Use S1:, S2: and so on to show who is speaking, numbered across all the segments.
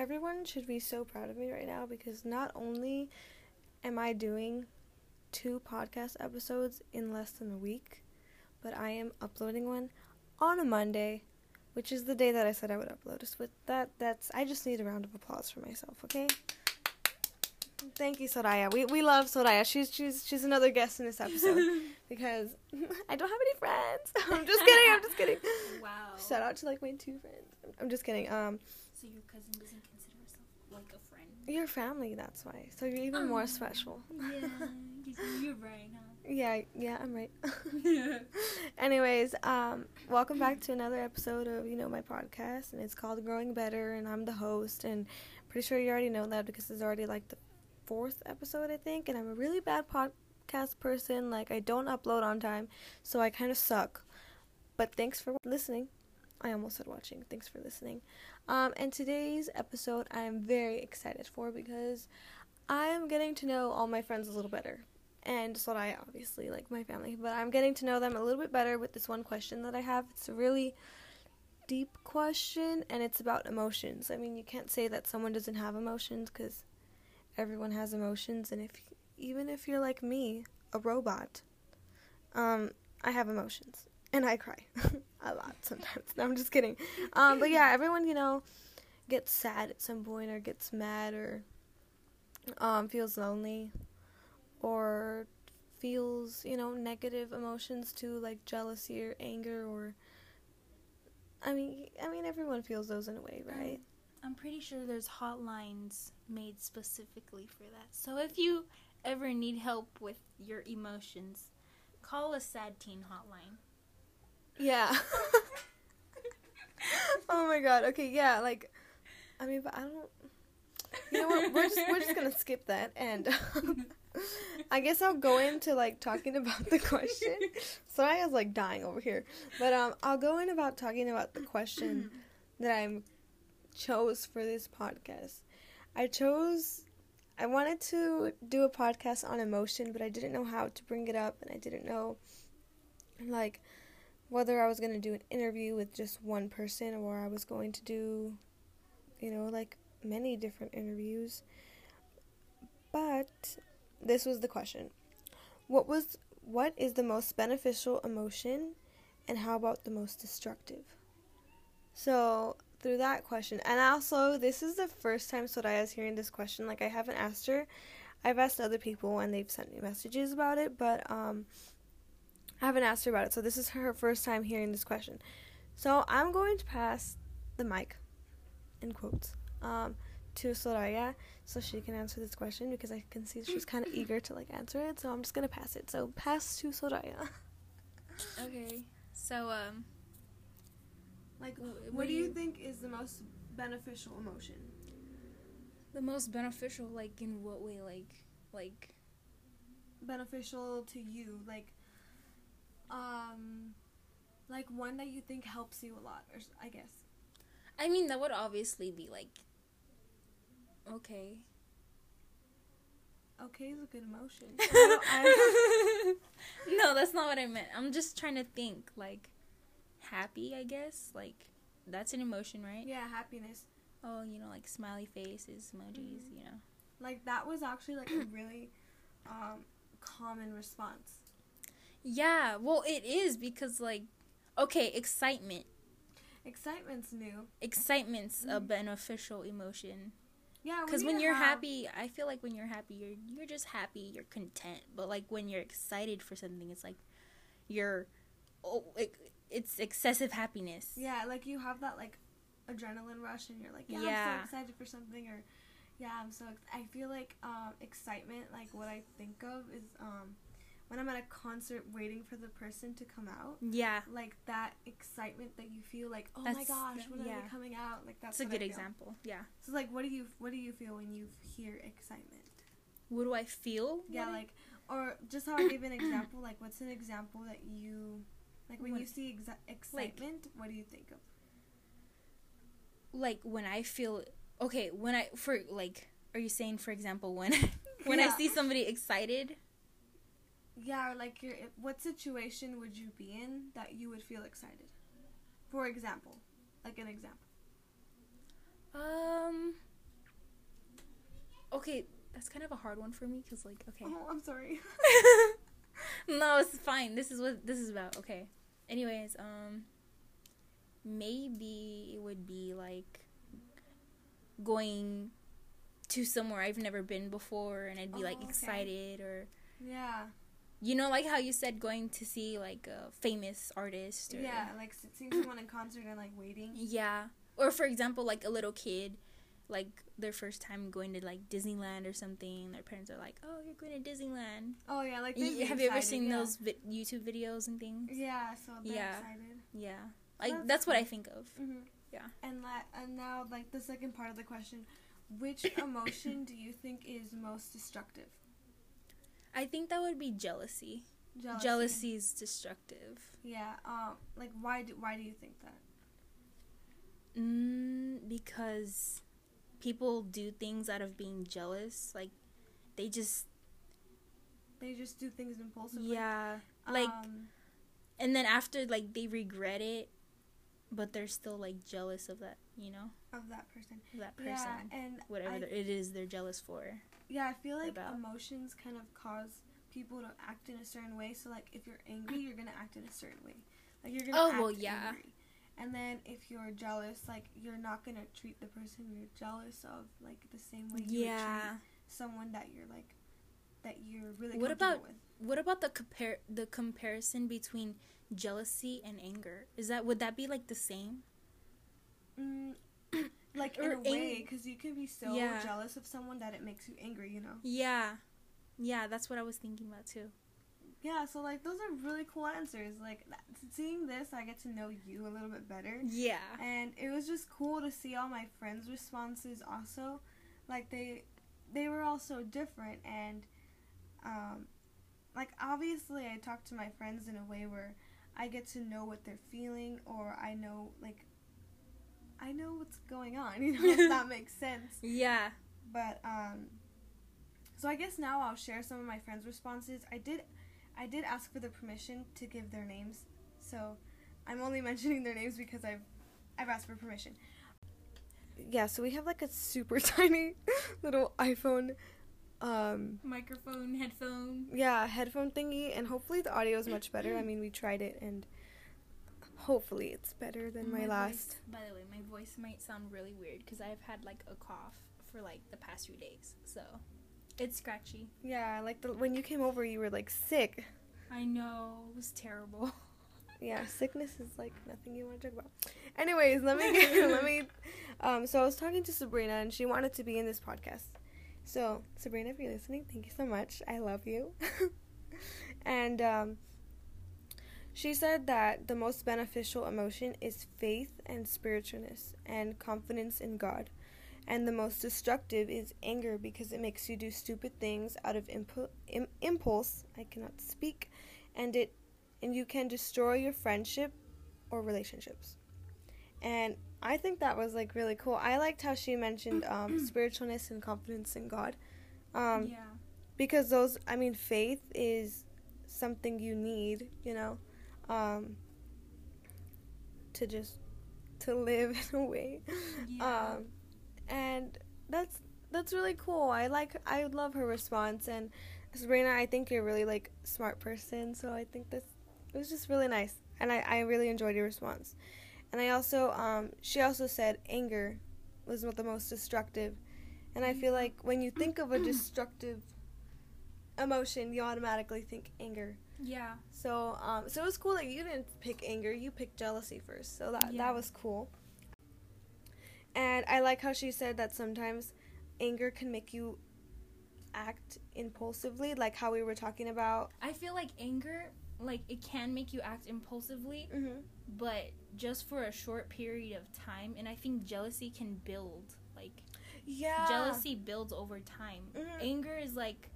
S1: everyone should be so proud of me right now because not only am I doing two podcast episodes in less than a week, but I am uploading one on a Monday, which is the day that I said I would upload. So with that, that's I just need a round of applause for myself, okay? Thank you, Soraiya. We we love Soraiya. She's she's she's another guest in this episode because I don't have any friends. I'm just kidding. I'm just kidding.
S2: Wow.
S1: Shout out to like my two friends. I'm just kidding. Um,
S2: So your cousin doesn't consider herself like a friend?
S1: your family. That's why. So you're even more
S2: Oh.
S1: special.
S2: Yeah, you're right, huh?
S1: Yeah, yeah, I'm right. Anyways, um, welcome back to another episode of you know my podcast, and it's called Growing Better, and I'm the host, and pretty sure you already know that because it's already like the fourth episode, I think, and I'm a really bad podcast person. Like I don't upload on time, so I kind of suck. But thanks for listening. I almost said watching. Thanks for listening. Um, and today's episode I am very excited for because I am getting to know all my friends a little better and so I obviously like my family, but I'm getting to know them a little bit better with this one question that I have. It's a really deep question and it's about emotions. I mean, you can't say that someone doesn't have emotions cuz everyone has emotions and if even if you're like me, a robot, um I have emotions and I cry a lot sometimes. No, I'm just kidding. Um but yeah, everyone, you know, gets sad at some point or gets mad or um feels lonely or feels, you know, negative emotions too, like jealousy or anger or I mean, I mean everyone feels those in a way, right?
S2: I'm pretty sure there's hotlines made specifically for that. So if you ever need help with your emotions, call a sad teen hotline.
S1: Yeah. oh my god. Okay, yeah, like I mean, but I don't You know what? We're just we're just going to skip that and I guess I'll go into like talking about the question. Soraiya's like dying over here. But um I'll go in about talking about the question that I chose for this podcast. I chose I wanted to do a podcast on emotion, but I didn't know how to bring it up and I didn't know like whether I was going to do an interview with just one person or I was going to do you know like many different interviews. But this was the question. What was what is the most beneficial emotion and how about the most destructive? So, through that question, and also this is the first time Soraiya is hearing this question. Like I haven't asked her. I've asked other people and they've sent me messages about it, but um I haven't asked her about it. So this is her first time hearing this question. So, I'm going to pass the mic in quotes um to Soraiya so she can answer this question because I can see she's kind of eager to like answer it. So I'm just gonna pass it. So pass to Soraiya.
S2: Okay. So um
S1: Like,
S2: Wh-
S1: what do you think is the most beneficial emotion?
S2: the most beneficial like in what way like like
S1: Beneficial to you, like, um, like one that you think helps you a lot, or i guess.
S2: I mean that would obviously be like okay.
S1: Okay, is a good emotion. I I-
S2: no, that's not what I meant. I'm just trying to think like happy, I guess. Like that's an emotion, right?
S1: yeah, happiness.
S2: Oh, you know, like smiley faces, emojis,
S1: Mhm.
S2: you know.
S1: Like that was actually like a really um common response.
S2: Yeah, well, it is because like okay, excitement.
S1: Excitement's new.
S2: Excitement's a
S1: Mhm.
S2: beneficial emotion.
S1: Yeah,
S2: Because when you're
S1: have-
S2: happy, I feel like when you're happy, you're you're just happy, you're content. But like when you're excited for something, it's like you're oh, it, it's excessive happiness.
S1: Yeah, like you have that like adrenaline rush, and you're like, yeah, I'm so excited for something, or yeah, I'm so. Ex- I feel like um, excitement. Like what I think of is um, when I'm at a concert waiting for the person to come out.
S2: Yeah,
S1: Like that excitement that you feel, like oh my gosh, when are they coming out? Like that's
S2: that's a good example. Yeah.
S1: So like, what do you what do you feel when you hear excitement?
S2: What do I feel?
S1: Yeah,
S2: What
S1: like or just how I gave an example. Like, what's an example that you like when you see exa- excitement? what do you think of?
S2: like when I feel okay when I for like are you saying for example when when I see somebody excited?
S1: Yeah, like your what situation would you be in that you would feel excited? For example, like an example.
S2: Um, Okay, that's kind of a hard one for me because like okay.
S1: Oh, I'm sorry.
S2: no, it's fine. This is what this is about. Okay. Anyways, um, maybe it would be like going to somewhere I've never been before, and I'd be
S1: Oh,
S2: like
S1: okay.
S2: excited, or
S1: yeah.
S2: You know, like how you said going to see like a famous artist. Or,
S1: Yeah, like seeing someone in concert and like waiting.
S2: Yeah. Or for example, like a little kid, like their first time going to like Disneyland or something. Their parents are like, "Oh, you're going to Disneyland."
S1: Oh yeah, like
S2: Y-
S1: they'd be
S2: Have you ever seen
S1: yeah.
S2: those vi- YouTube videos and things?
S1: Yeah, so
S2: Yeah.
S1: excited.
S2: Yeah. Like
S1: That's
S2: that's what I think of.
S1: hmm
S2: Yeah.
S1: And la- and now like the second part of the question, which emotion do you think is most destructive?
S2: I think that would be jealousy.
S1: Jealousy.
S2: Jealousy is destructive.
S1: Yeah. Um. Like why do why do you think that?
S2: Mm, because people do things out of being jealous. Like they just
S1: They just do things impulsively.
S2: yeah. Like
S1: Um,
S2: and then after like they regret it, but they're still like jealous of that, you know,
S1: of that person.
S2: of that person.
S1: Yeah, and
S2: whatever
S1: I,
S2: it is they're jealous for.
S1: Yeah, I feel like
S2: about.
S1: emotions kind of cause people to act in a certain way. So like if you're angry, you're gonna act in a certain way. Like you're gonna
S2: Oh,
S1: act
S2: well, yeah.
S1: angry. And then if you're jealous, like you're not gonna treat the person you're jealous of like the same way you
S2: Yeah.
S1: treat someone that you're like that you're really
S2: What about-
S1: with.
S2: What about the compare the comparison between jealousy and anger? Is that would that be like the same?
S1: Mm, like in a way, because you can be so
S2: Yeah.
S1: jealous of someone that it makes you angry. You know.
S2: Yeah. Yeah, that's what I was thinking about too.
S1: Yeah. So like those are really cool answers. Like that, seeing this, I get to know you a little bit better.
S2: Yeah.
S1: and it was just cool to see all my friends' responses also like they they were all so different and um like obviously I talk to my friends in a way where I get to know what they're feeling or I know like I know what's going on, you know, if that makes sense.
S2: Yeah.
S1: But um so I guess now I'll share some of my friends' responses. I did I did ask for the permission to give their names. So I'm only mentioning their names because I've I've asked for permission. Yeah, so we have like a super tiny little iPhone um
S2: Microphone, headphone.
S1: yeah, headphone thingy and hopefully the audio is much better. I mean, we tried it and hopefully it's better than my, last.
S2: Voice, by the way, my voice might sound really weird because I've had like a cough for like the past few days, so it's scratchy.
S1: Yeah, like the, when you came over you were like sick.
S2: I know it was terrible.
S1: yeah, sickness is like nothing you want to talk about. Anyways, let me get, let me. Um, so I was talking to Sabrina, and she wanted to be in this podcast. So Sabrina, if you're listening, thank you so much. I love you. and um, she said that the most beneficial emotion is faith and spiritualness and confidence in God. And the most destructive is anger because it makes you do stupid things out of impu- Im- impulse. I cannot speak, and it and you can destroy your friendship or relationships. And I think that was like really cool. I liked how she mentioned um, spiritualness and confidence in God, um,
S2: yeah.
S1: because those. I mean, faith is something you need, you know, um, to just to live in a way.
S2: Yeah.
S1: Um, and that's that's really cool. I like I love her response and Sabrina, I think you're really like smart person, so I think this it was just really nice. And I, I really enjoyed your response. And I also um she also said anger was what the most destructive. And I feel like when you think of a destructive emotion, you automatically think anger.
S2: Yeah.
S1: So um so it was cool that you didn't pick anger, you picked jealousy first. So that
S2: Yeah.
S1: that was cool. And I like how she said that sometimes anger can make you act impulsively, like how we were talking about.
S2: I feel like anger, like it can make you act impulsively,
S1: Mm-hmm.
S2: but just for a short period of time. And I think jealousy can build. Like
S1: Yeah.
S2: jealousy builds over time.
S1: Mhm.
S2: Anger is like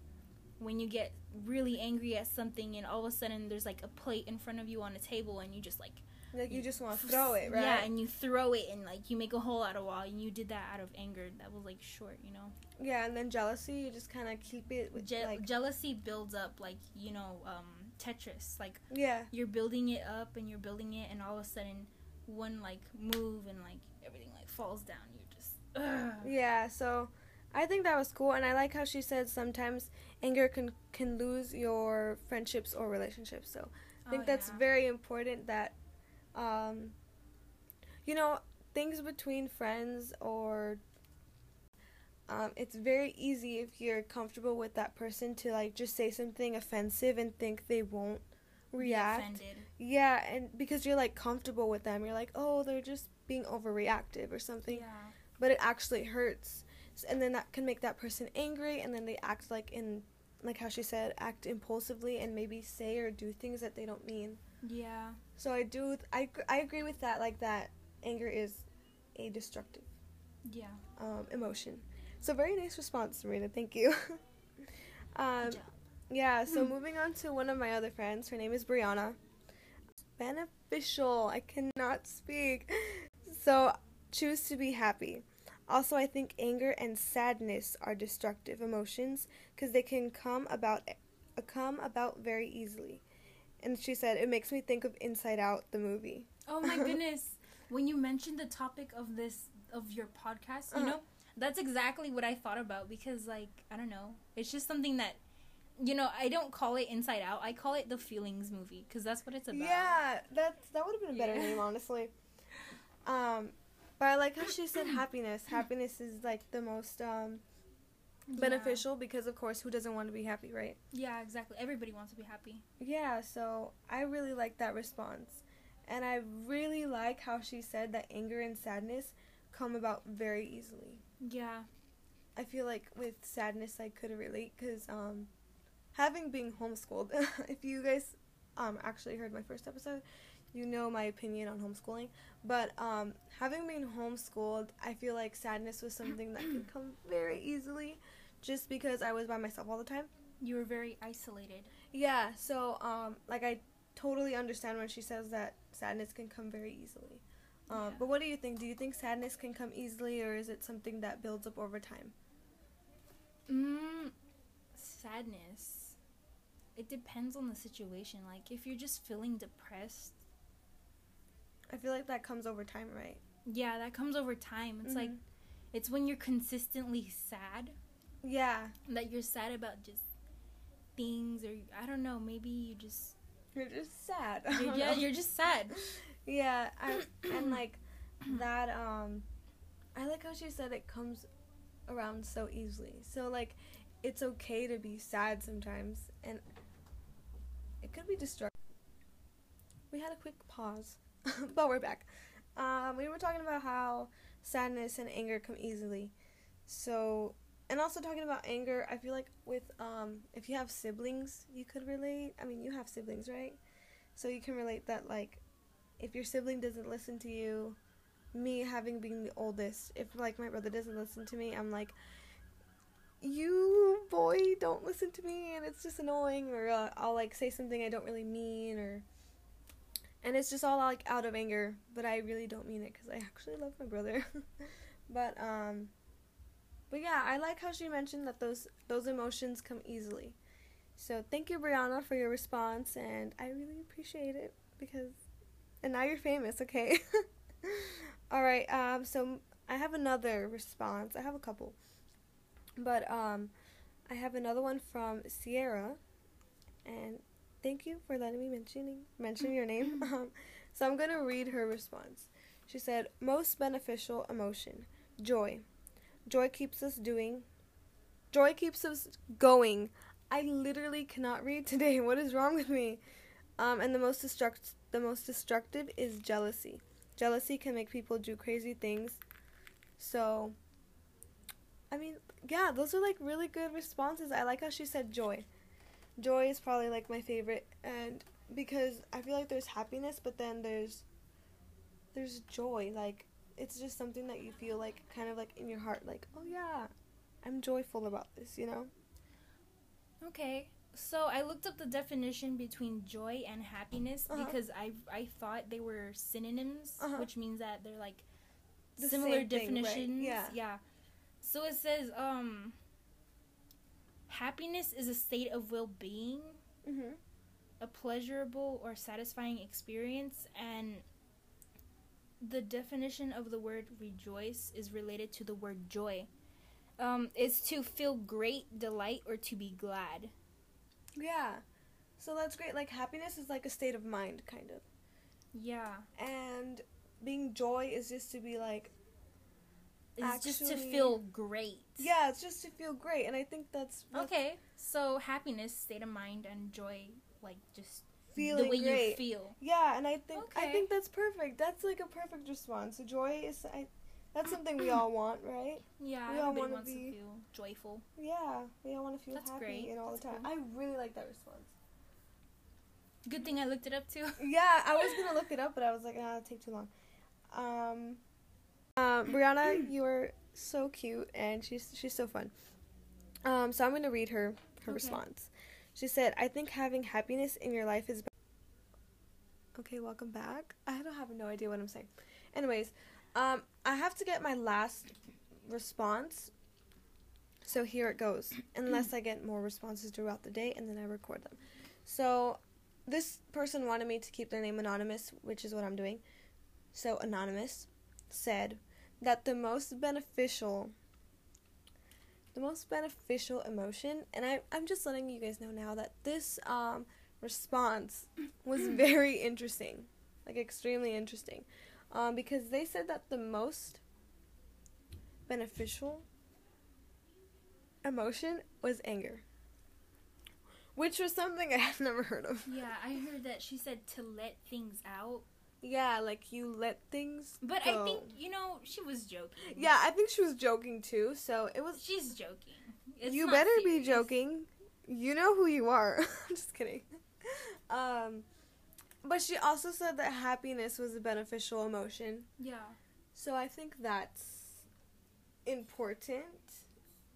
S2: when you get really angry at something and all of a sudden there's like a plate in front of you on a table and you just like
S1: Like you just want to throw it, right?
S2: Yeah, and you throw it and like you make a hole out of wall and you did that out of anger. That was like short, you know.
S1: Yeah, and then jealousy, you just kind of keep it with
S2: Je-
S1: like
S2: jealousy builds up like you know um, Tetris. Like
S1: yeah.
S2: you're building it up and you're building it, and all of a sudden one like move and like everything like falls down. You're just ugh.
S1: Yeah, so I think that was cool, and I like how she said sometimes anger can can lose your friendships or relationships. So I think
S2: Oh,
S1: that's
S2: yeah.
S1: very important that, um, you know, things between friends or. Um, it's very easy if you're comfortable with that person to like just say something offensive and think they won't react. Yeah, and because you're like comfortable with them, you're like, oh, they're just being overreactive or something.
S2: Yeah.
S1: But it actually hurts, and then that can make that person angry, and then they act like in, like how she said, act impulsively and maybe say or do things that they don't mean.
S2: Yeah.
S1: So I do, I I agree with that. Like that, anger is a destructive
S2: Yeah.
S1: um, emotion. So very nice response, Marina. Thank you. um, yeah, so moving on to one of my other friends. Her name is Brianna. Beneficial. I cannot speak. So choose to be happy. Also, I think anger and sadness are destructive emotions because they can come about uh, come about very easily. And she said it makes me think of Inside Out, the movie.
S2: Oh my goodness. When you mentioned the topic of this of your podcast, you
S1: Uh-huh.
S2: know, that's exactly what I thought about because like, I don't know. It's just something that you know, I don't call it Inside Out. I call it the feelings movie because that's what it's about.
S1: Yeah, that's that would have been a better
S2: Yeah.
S1: name, honestly. Um, but I like how she said happiness. Happiness is like the most um
S2: Yeah.
S1: beneficial because, of course, who doesn't want to be happy, right?
S2: Yeah, exactly. Everybody wants to be happy.
S1: Yeah. So I really like that response, and I really like how she said that anger and sadness come about very easily.
S2: Yeah.
S1: I feel like with sadness I could relate because um, having been homeschooled, if you guys um, actually heard my first episode, you know my opinion on homeschooling. But um, having been homeschooled, I feel like sadness was something that could come very easily just because I was by myself all the time.
S2: You were very isolated.
S1: Yeah, so um, like I totally understand when she says that sadness can come very easily. Um,
S2: Yeah.
S1: But what do you think? Do you think sadness can come easily, or is it something that builds up over time?
S2: Mm, sadness. It depends on the situation. Like if you're just feeling depressed,
S1: I feel like that comes over time, right?
S2: yeah, that comes over time. It's like
S1: Mhm.
S2: it's when you're consistently sad
S1: yeah,
S2: that you're sad about just things or I don't know, maybe you just
S1: you're just sad.
S2: You're, yeah, you're just sad.
S1: yeah, I, and like that. Um, I like how she said it comes around so easily. So like, it's okay to be sad sometimes, and it could be destructive. We had a quick pause, but we're back. Um, we were talking about how sadness and anger come easily. So, and also talking about anger, I feel like with um, if you have siblings, you could relate. I mean, you have siblings, right? So you can relate that like, if your sibling doesn't listen to you, me having been the oldest, if like my brother doesn't listen to me, I'm like, you boy don't listen to me, and it's just annoying. Or uh, I'll like say something I don't really mean, or and it's just all like out of anger, but I really don't mean it because I actually love my brother. but um, but yeah, I like how she mentioned that those those emotions come easily. So thank you, Brianna, for your response, and I really appreciate it because, and now you're famous, okay? All right. Um. So I have another response. I have a couple, but um, I have another one from Sierra, and thank you for letting me mentioning mention your name. Um, so I'm gonna read her response. She said, "Most beneficial emotion, joy. Joy keeps us doing. Joy keeps us going. I literally cannot read today. What is wrong with me? Um, and the most destruct the most destructive is jealousy. Jealousy can make people do crazy things. So, I mean, yeah, those are like really good responses. I like how she said joy. Joy is probably like my favorite, and because I feel like there's happiness, but then there's there's joy. Like it's just something that you feel like kind of like in your heart, like oh yeah, I'm joyful about this, you know.
S2: Okay. So I looked up the definition between joy and happiness
S1: Uh-huh.
S2: because I I thought they were synonyms,
S1: Uh-huh.
S2: which means that they're like
S1: The
S2: similar
S1: same thing, right?
S2: definitions.
S1: Yeah.
S2: Yeah. So it says um happiness is a state of well-being,
S1: Mhm.
S2: a pleasurable or satisfying experience and the definition of the word rejoice is related to the word joy. Um, is to feel great, delight, or to be glad.
S1: Yeah. So that's great. Like happiness is like a state of mind, kind of.
S2: Yeah.
S1: And being joy is just to be like
S2: It's just to feel great.
S1: yeah, it's just to feel great. And I think that's, that's
S2: Okay. So happiness, state of mind, and joy, like just
S1: feeling
S2: the way
S1: great.
S2: you feel.
S1: Yeah, and I think I think that's perfect. That's like a perfect response. So joy is I that's something we all want, right?
S2: Yeah,
S1: We all wanna
S2: wants
S1: be-
S2: to feel joyful.
S1: Yeah, we all want to feel
S2: That's
S1: happy
S2: great.
S1: and all the time.
S2: cool.
S1: I really like that response.
S2: Good thing I looked it up too.
S1: Yeah, I was gonna look it up, but I was like, ah, it'll take too long. Um, uh, Brianna, you are so cute, and she's she's so fun. Um, so I'm gonna read her her
S2: Okay.
S1: response. She said, "I think having happiness in your life is." be-" Okay, welcome back. I don't have no idea what I'm saying. Anyways, um, I have to get my last response. So here it goes. Unless I get more responses throughout the day, and then I record them. So this person wanted me to keep their name anonymous, which is what I'm doing. So anonymous said that the most beneficial the most beneficial emotion and I, I'm just letting you guys know now that this um, response was very interesting. Like extremely interesting. Um, because they said that the most beneficial emotion was anger. Which was something I had never heard of.
S2: Yeah, I heard that she said to let things out.
S1: Yeah, like you let things.
S2: But I think, you know, she was joking.
S1: Yeah, I think she was joking too. So it was.
S2: She's joking. It's
S1: you better be joking. You know who you are. I'm just kidding. Um, but she also said that happiness was a beneficial emotion.
S2: Yeah.
S1: So I think that's important,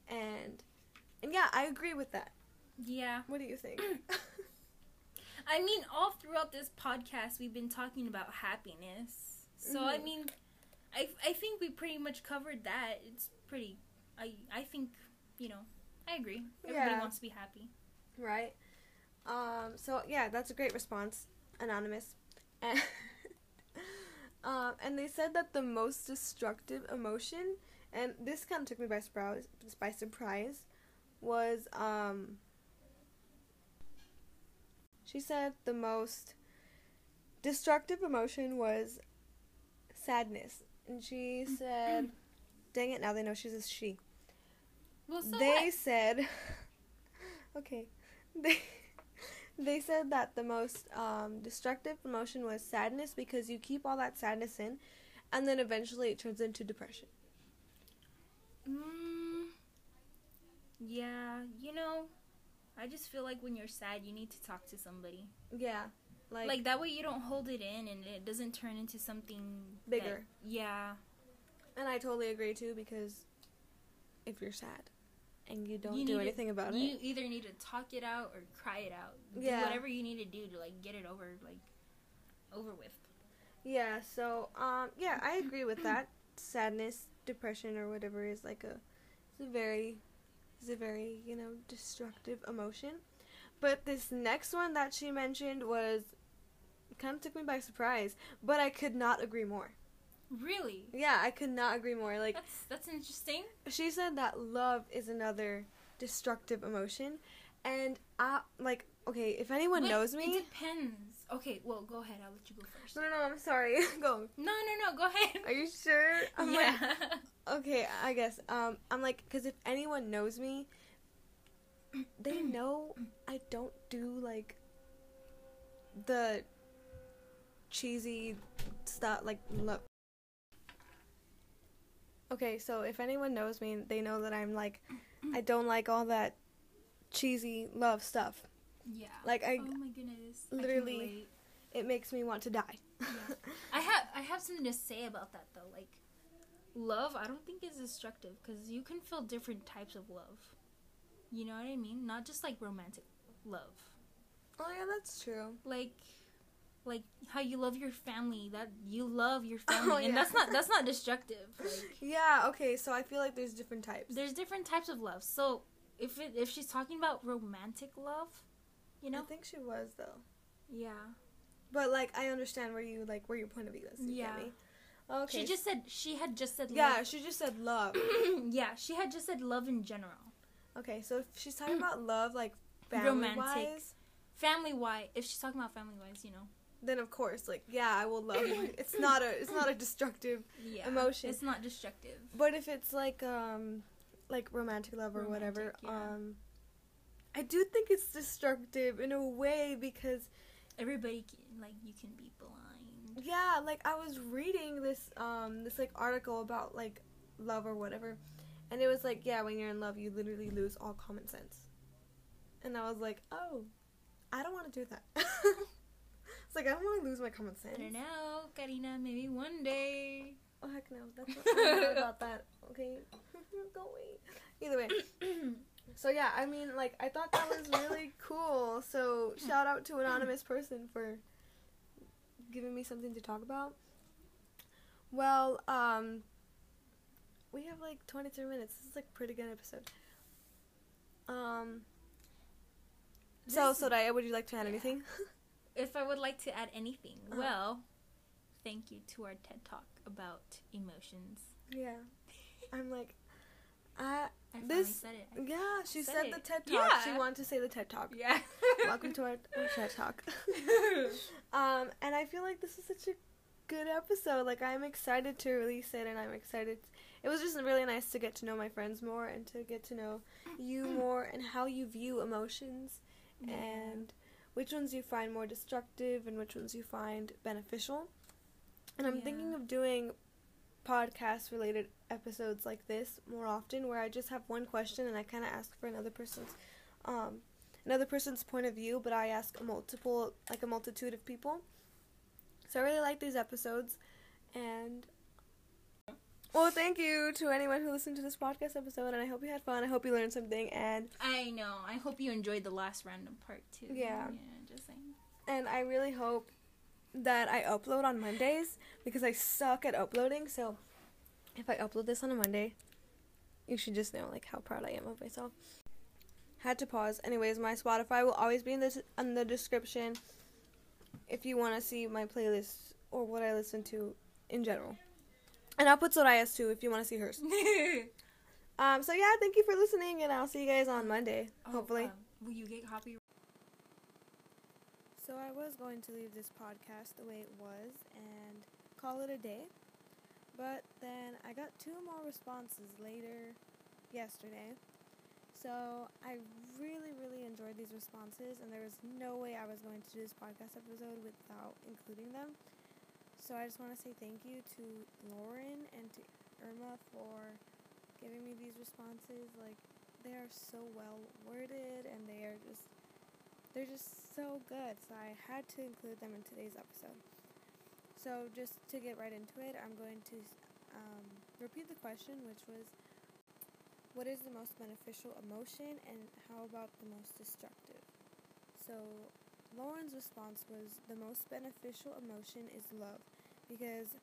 S1: and and yeah, I agree with that.
S2: Yeah.
S1: What do you think?
S2: I mean, all throughout this podcast, we've been talking about happiness. So, I
S1: Mhm.
S2: mean, I, I think we pretty much covered that. It's pretty. I, I think, you know, I agree. Everybody
S1: Yeah.
S2: wants to be happy.
S1: right? Um, so yeah, that's a great response, anonymous. And, um, and they said that the most destructive emotion, and this kind of took me by surprise, by surprise, was um. She said the most destructive emotion was sadness, and she said, "Dang it! Now they know she's a she."
S2: Well, so
S1: they
S2: what?
S1: said okay they they said that the most um, destructive emotion was sadness because you keep all that sadness in and then eventually it turns into depression
S2: Mm, yeah, you know, I just feel like when you're sad, you need to talk to somebody.
S1: yeah like,
S2: Like, that way you don't hold it in and it doesn't turn into something that-
S1: Bigger.
S2: yeah.
S1: and i totally agree too because if you're sad and you don't
S2: You
S1: do
S2: need to-
S1: anything about
S2: you
S1: it you
S2: either need to talk it out or cry it out.
S1: Yeah.
S2: Do whatever you need to do to like get it over like over with.
S1: yeah so um yeah i agree with that sadness depression or whatever is like a it's a very it's a very you know destructive emotion but this next one that she mentioned was kind of took me by surprise but i could not agree more
S2: Really?
S1: yeah i could not agree more like
S2: That's that's interesting.
S1: she said that love is another destructive emotion and i like okay if anyone
S2: But
S1: knows me
S2: It depends. Okay, well, go ahead. I'll let you go first.
S1: no no no i'm sorry go
S2: No, no, no. Go ahead.
S1: are you sure I'm like,
S2: yeah.
S1: Okay, I guess. Um, I'm like, because if anyone knows me, they know I don't do like the cheesy stuff. Like, look. Okay, so if anyone knows me, they know that I'm like, I don't like all that cheesy love stuff.
S2: Yeah.
S1: Like, I,
S2: oh my goodness.
S1: Literally- it makes me want to die.
S2: Yeah. I have I have something to say about that though. Like love, I don't think is destructive because you can feel different types of love. You know what I mean? Not just like romantic love.
S1: oh yeah, that's true.
S2: Like like how you love your family, that you love your oh, family,
S1: Oh,
S2: and that's not that's not destructive. Like
S1: Yeah. Okay, so I feel like there's different types.
S2: there's different types of love. So if it, if she's talking about romantic love, you know,
S1: I think she was though.
S2: yeah,
S1: But like I understand where you like where your point of view is.
S2: Yeah.
S1: me? Okay.
S2: She just said she had just said love
S1: yeah,
S2: love.
S1: she just said love.
S2: yeah, she had just said love in general.
S1: okay, so if she's talking about love, like family
S2: Romantic.
S1: wise,
S2: Family wise, if she's talking about family wise, you know.
S1: then of course, like yeah, I will love you. It's not a it's not a destructive.
S2: Yeah.
S1: Emotion.
S2: It's not destructive.
S1: But if it's like um like romantic love or whatever,
S2: yeah.
S1: um I do think it's destructive in a way because
S2: Everybody can, like you can be blind.
S1: yeah, like I was reading this um this like article about like love or whatever. And it was like, yeah, when you're in love, you literally lose all common sense. And I was like, "Oh, I don't want to do that." it's like I don't want to lose my common sense.
S2: I don't know, Karina. Maybe one day.
S1: Oh heck no, that's not, about that. Okay, go away. Either way, so yeah, I mean, like I thought that was really cool. So shout out to anonymous person for giving me something to talk about. Well, um, we have like 23 minutes. This is like a pretty good episode. Um. So, Soraiya, would you like to add
S2: Yeah.
S1: anything?
S2: If I would like to add anything,
S1: Uh-huh.
S2: well, thank you to our TED Talk about emotions.
S1: yeah, I'm like, I
S2: I
S1: This-
S2: said it. I-
S1: yeah. She
S2: Said
S1: said the TED talk.
S2: Yeah.
S1: She wanted to say the TED talk.
S2: yeah.
S1: Welcome to our, our TED talk. um, and I feel like this is such a good episode. Like I'm excited to release it, and I'm excited. It was just really nice to get to know my friends more and to get to know you more and how you view emotions and which ones you find more destructive and which ones you find beneficial. And I'm
S2: Yeah.
S1: thinking of doing podcast related episodes like this more often where I just have one question and I kind of ask for another person's um another person's point of view, but I ask a multiple like a multitude of people. So I really like these episodes and well, thank you to anyone who listened to this podcast episode, and I hope you had fun. I hope you learned something, and
S2: I know. I hope you enjoyed the last random part too.
S1: Yeah.
S2: Yeah, just saying.
S1: and I really hope that I upload on Mondays because I suck at uploading. So if I upload this on a Monday, you should just know like how proud I am of myself. Had to pause. Anyways, my Spotify will always be in the in the description if you want to see my playlist or what I listen to in general. And I'll put Soraiya's too if you want to see hers. Um. So yeah, thank you for listening, and I'll see you guys on Monday. hopefully.
S2: um, will you get copy?
S1: So I was going to leave this podcast the way it was and call it a day. But then I got two more responses later yesterday. So I really, really enjoyed these responses, and there was no way I was going to do this podcast episode without including them. So I just want to say thank you to Lauren and to Irma for giving me these responses. Like, they are so well worded, and they are just they're just so good. So I had to include them in today's episode. So just to get right into it, I'm going to um, repeat the question, which was, "What is the most beneficial emotion, and how about the most destructive?" So Lauren's response was, "The most beneficial emotion is love, because."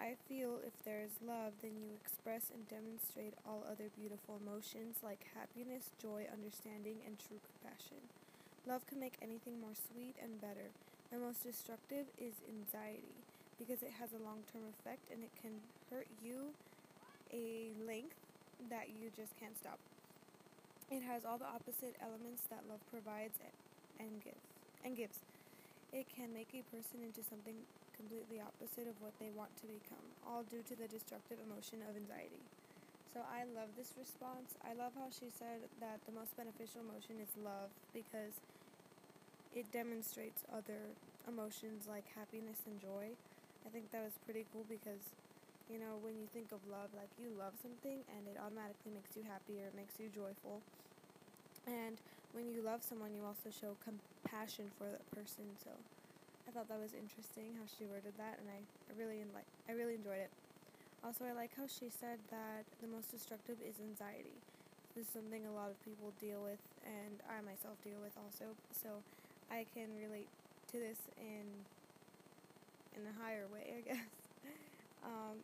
S1: I feel if there is love, then you express and demonstrate all other beautiful emotions like happiness, joy, understanding, and true compassion. Love can make anything more sweet and better. The most destructive is anxiety because it has a long term effect and it can hurt you a length that you just can't stop. It has all the opposite elements that love provides and gives. And gives. It can make a person into something completely opposite of what they want to become, all due to the destructive emotion of anxiety. So I love this response. I love how she said that the most beneficial emotion is love because it demonstrates other emotions like happiness and joy. I think that was pretty cool because you know, when you think of love, like you love something and it automatically makes you happier, it makes you joyful. And when you love someone, you also show compassion for that person. So I thought that was interesting how she worded that, and I, I really like I really enjoyed it. Also, I like how she said that the most destructive is anxiety. This is something a lot of people deal with, and I myself deal with also. So I can relate to this in in a higher way, I guess. Um,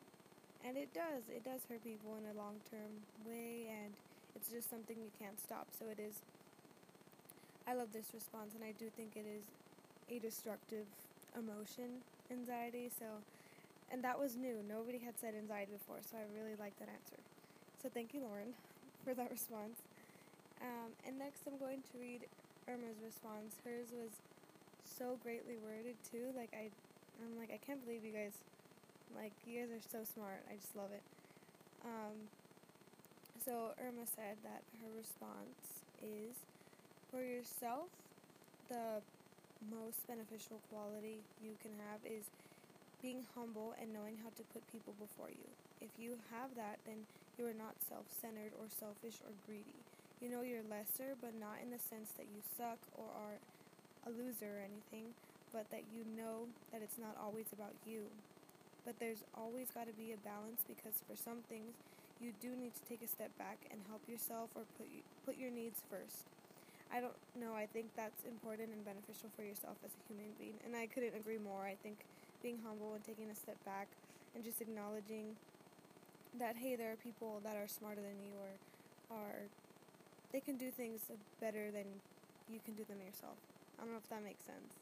S1: and it does it does hurt people in a long term way, and it's just something you can't stop. So it is. I love this response, and I do think it is a destructive emotion, anxiety. So and that was new. Nobody had said anxiety before, so I really liked that answer. So thank you, Lauren, for that response. Um, and next, I'm going to read Irma's response. Hers was so greatly worded too. Like I, I'm like I can't believe you guys. Like you guys are so smart. I just love it. Um, so Irma said that her response is for yourself. The most beneficial quality you can have is being humble and knowing how to put people before you. If you have that, then you are not self centered or selfish or greedy. You know you're lesser, but not in the sense that you suck or are a loser or anything, but that you know that it's not always about you. But there's always got to be a balance because for some things, you do need to take a step back and help yourself or put put your needs first. I don't know, I think that's important and beneficial for yourself as a human being, and I couldn't agree more. I think being humble and taking a step back and just acknowledging that hey, there are people that are smarter than you or are they can do things better than you can do them yourself. I don't know if that makes sense.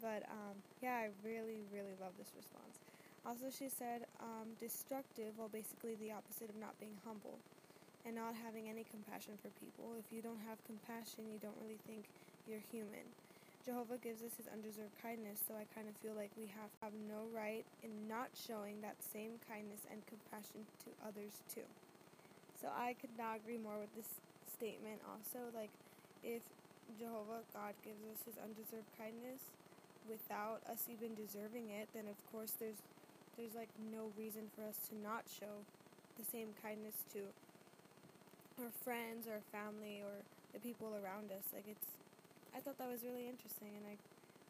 S1: But um, yeah, I really, really love this response. Also, she said um, destructive, well, basically the opposite of not being humble and not having any compassion for people. If you don't have compassion, you don't really think you're human. Jehovah gives us his undeserved kindness, so I kind of feel like we have, have no right in not showing that same kindness and compassion to others too. So I could not agree more with this statement also. Like, if Jehovah God gives us his undeserved kindness without us even deserving it, then of course there's there's like no reason for us to not show the same kindness to our friends or family or the people around us. Like it's I thought that was really interesting and I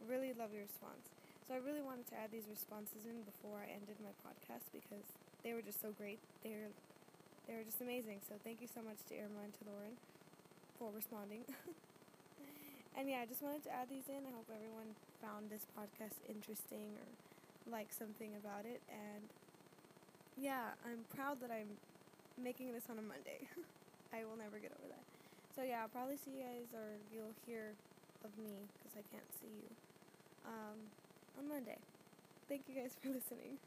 S1: really love your response. So I really wanted to add these responses in before I ended my podcast because they were just so great. They're they were just amazing. So thank you so much to Irma and to Lauren for responding. and yeah, I just wanted to add these in. I hope everyone found this podcast interesting or liked something about it. And yeah, I'm proud that I'm making this on a Monday. I will never get over that. So yeah, I'll probably see you guys or you'll hear of me because I can't see you um, on Monday. Thank you guys for listening.